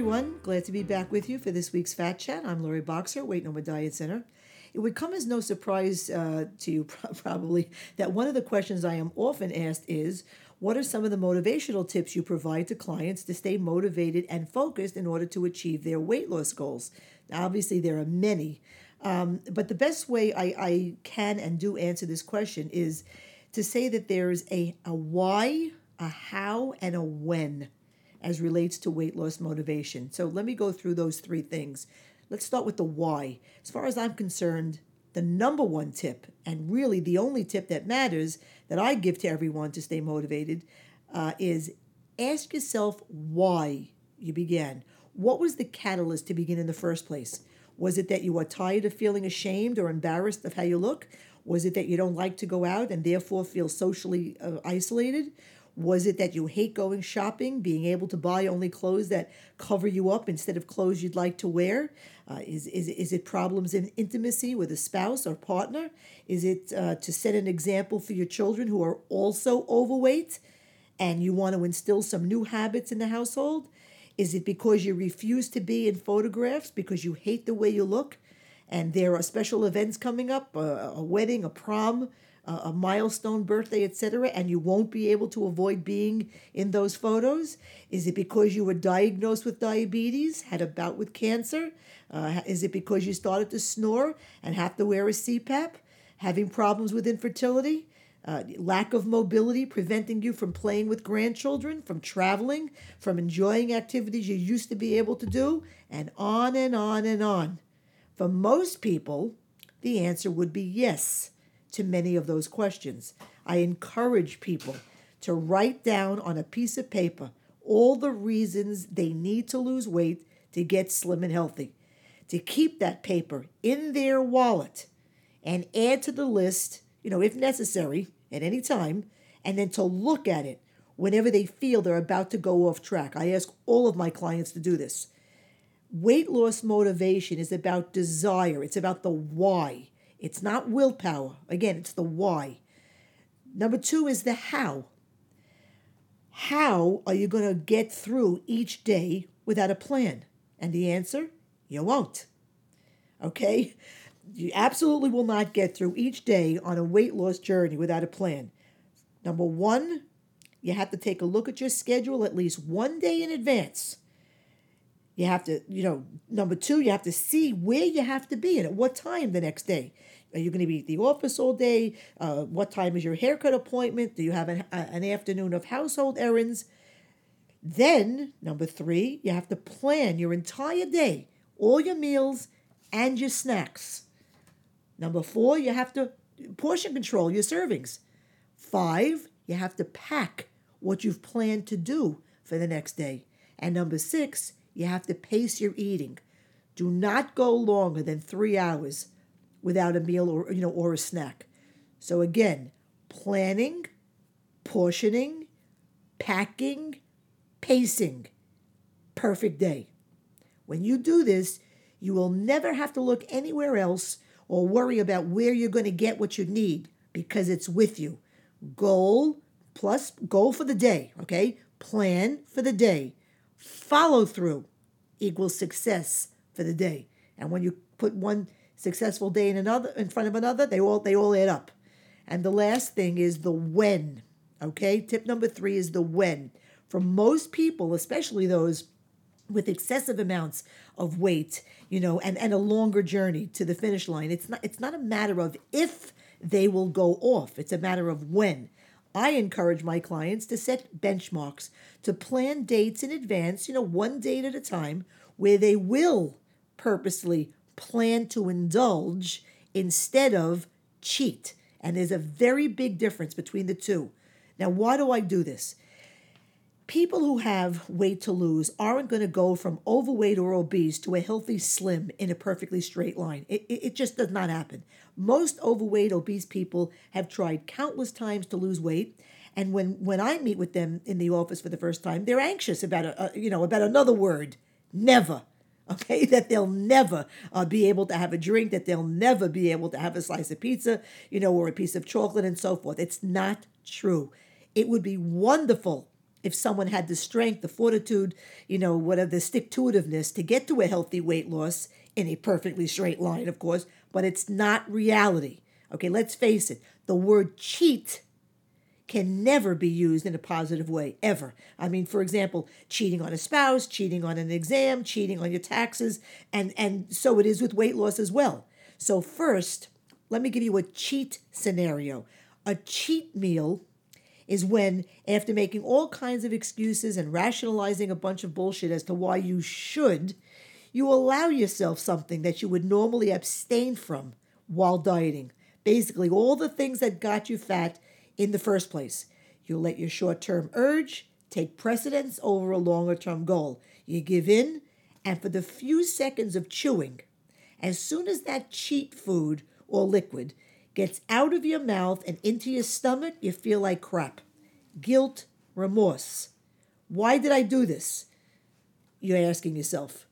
everyone. Glad to be back with you for this week's Fat Chat. I'm Lori Boxer, Weight No More Diet Center. It would come as no surprise uh, to you, probably, that one of the questions I am often asked is What are some of the motivational tips you provide to clients to stay motivated and focused in order to achieve their weight loss goals? Now, obviously, there are many, um, but the best way I, I can and do answer this question is to say that there's a, a why, a how, and a when as relates to weight loss motivation. So let me go through those three things. Let's start with the why. As far as I'm concerned, the number one tip, and really the only tip that matters that I give to everyone to stay motivated, uh, is ask yourself why you began. What was the catalyst to begin in the first place? Was it that you are tired of feeling ashamed or embarrassed of how you look? Was it that you don't like to go out and therefore feel socially uh, isolated? Was it that you hate going shopping, being able to buy only clothes that cover you up instead of clothes you'd like to wear? Uh, is, is, is it problems in intimacy with a spouse or partner? Is it uh, to set an example for your children who are also overweight and you want to instill some new habits in the household? Is it because you refuse to be in photographs because you hate the way you look and there are special events coming up, a, a wedding, a prom, a milestone birthday, etc., and you won't be able to avoid being in those photos? Is it because you were diagnosed with diabetes, had a bout with cancer? Uh, is it because you started to snore and have to wear a CPAP? Having problems with infertility? Uh, lack of mobility preventing you from playing with grandchildren, from traveling, from enjoying activities you used to be able to do, and on and on and on. For most people, the answer would be yes to many of those questions. I encourage people to write down on a piece of paper all the reasons they need to lose weight to get slim and healthy, to keep that paper in their wallet and add to the list, you know, if necessary, at any time, and then to look at it whenever they feel they're about to go off track. I ask all of my clients to do this. Weight loss motivation is about desire, it's about the why. It's not willpower. Again, it's the why. Number two is the how. How are you going to get through each day without a plan? And the answer, you won't. Okay? You absolutely will not get through each day on a weight loss journey without a plan. Number one, you have to take a look at your schedule at least one day in advance. You have to, you know, number two, you have to see where you have to be and at what time the next day. Are you going to be at the office all day? Uh, what time is your haircut appointment? Do you have an, an afternoon of household errands? Then, number three, you have to plan your entire day, all your meals and your snacks. Number four, you have to portion control your servings. Five, you have to pack what you've planned to do for the next day. And number six, you have to pace your eating. Do not go longer than three hours without a meal or you know or a snack. So again, planning, portioning, packing, pacing. Perfect day. When you do this, you will never have to look anywhere else or worry about where you're going to get what you need because it's with you. Goal plus goal for the day, okay? Plan for the day. Follow through equals success for the day. And when you put one successful day in another in front of another, they all they all add up. And the last thing is the when. Okay? Tip number 3 is the when. For most people, especially those with excessive amounts of weight, you know, and, and a longer journey to the finish line. It's not it's not a matter of if they will go off. It's a matter of when. I encourage my clients to set benchmarks, to plan dates in advance, you know, one date at a time, where they will purposely plan to indulge instead of cheat. And there's a very big difference between the two. Now, why do I do this? People who have weight to lose aren't going to go from overweight or obese to a healthy slim in a perfectly straight line. It, it, it just does not happen. Most overweight, obese people have tried countless times to lose weight. And when, when I meet with them in the office for the first time, they're anxious about a, a you know about another word, never okay that they'll never uh, be able to have a drink that they'll never be able to have a slice of pizza you know or a piece of chocolate and so forth it's not true it would be wonderful if someone had the strength, the fortitude, you know, whatever the stick to itiveness to get to a healthy weight loss in a perfectly straight line, of course, but it's not reality. Okay, let's face it, the word cheat can never be used in a positive way, ever. I mean, for example, cheating on a spouse, cheating on an exam, cheating on your taxes, and, and so it is with weight loss as well. So, first, let me give you a cheat scenario. A cheat meal is when, after making all kinds of excuses and rationalizing a bunch of bullshit as to why you should, you allow yourself something that you would normally abstain from while dieting. Basically, all the things that got you fat in the first place. You let your short term urge take precedence over a longer term goal. You give in, and for the few seconds of chewing, as soon as that cheat food or liquid gets out of your mouth and into your stomach, you feel like crap. Guilt, remorse. Why did I do this? You're asking yourself.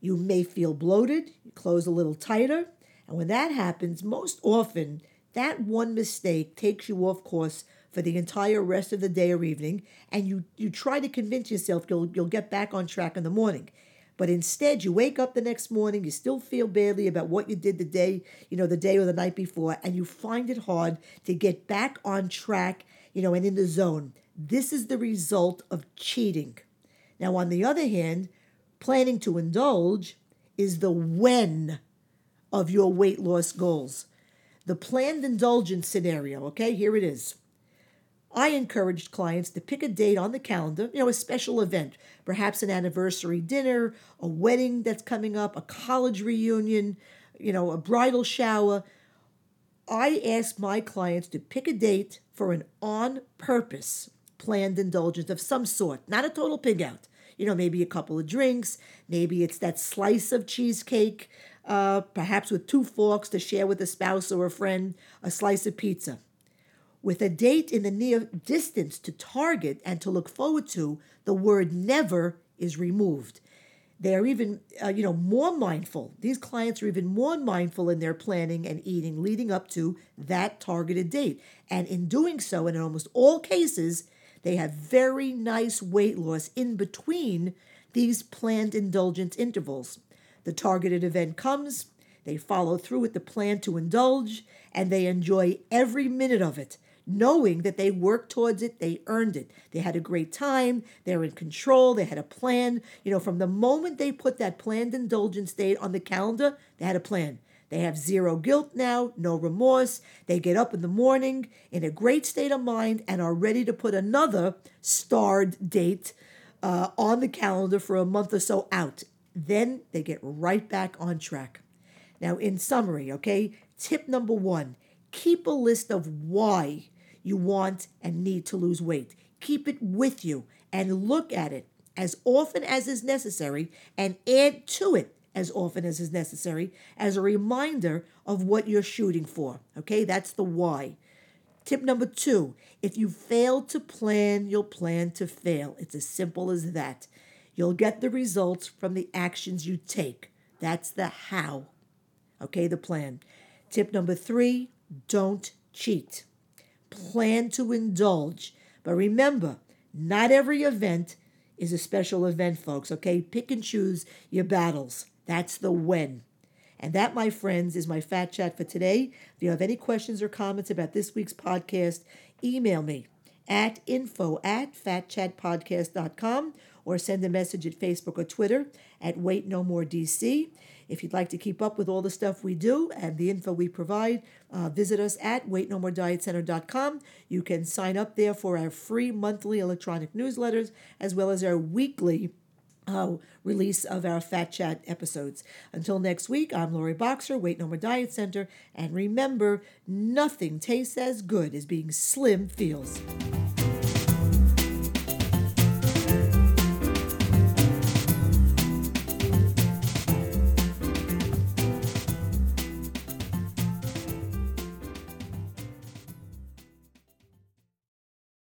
You may feel bloated, you close a little tighter, and when that happens, most often that one mistake takes you off course for the entire rest of the day or evening, and you, you try to convince yourself you'll, you'll get back on track in the morning. But instead, you wake up the next morning, you still feel badly about what you did the day, you know, the day or the night before, and you find it hard to get back on track, you know, and in the zone. This is the result of cheating. Now, on the other hand, planning to indulge is the when of your weight loss goals. The planned indulgence scenario, okay, here it is. I encouraged clients to pick a date on the calendar, you know, a special event, perhaps an anniversary dinner, a wedding that's coming up, a college reunion, you know, a bridal shower. I ask my clients to pick a date for an on purpose planned indulgence of some sort, not a total pig out. You know, maybe a couple of drinks, maybe it's that slice of cheesecake, uh, perhaps with two forks to share with a spouse or a friend, a slice of pizza. With a date in the near distance to target and to look forward to, the word never is removed. They are even, uh, you know, more mindful. These clients are even more mindful in their planning and eating leading up to that targeted date. And in doing so, and in almost all cases, they have very nice weight loss in between these planned indulgence intervals. The targeted event comes, they follow through with the plan to indulge, and they enjoy every minute of it, knowing that they worked towards it, they earned it. They had a great time, they're in control, they had a plan. You know, from the moment they put that planned indulgence date on the calendar, they had a plan. They have zero guilt now, no remorse. They get up in the morning in a great state of mind and are ready to put another starred date uh, on the calendar for a month or so out. Then they get right back on track. Now, in summary, okay, tip number one keep a list of why you want and need to lose weight. Keep it with you and look at it as often as is necessary and add to it as often as is necessary as a reminder of what you're shooting for. Okay, that's the why. Tip number two if you fail to plan, you'll plan to fail. It's as simple as that. You'll get the results from the actions you take. That's the how. Okay, the plan. Tip number three don't cheat. Plan to indulge. But remember, not every event is a special event, folks. Okay, pick and choose your battles. That's the when. And that, my friends, is my fat chat for today. If you have any questions or comments about this week's podcast, email me at info at fatchatpodcast.com or send a message at Facebook or Twitter at Weight No More DC. If you'd like to keep up with all the stuff we do and the info we provide, uh, visit us at weightnomoredietcenter.com. You can sign up there for our free monthly electronic newsletters as well as our weekly uh, release of our Fat Chat episodes. Until next week, I'm Lori Boxer, Weight No More Diet Center, and remember, nothing tastes as good as being slim feels.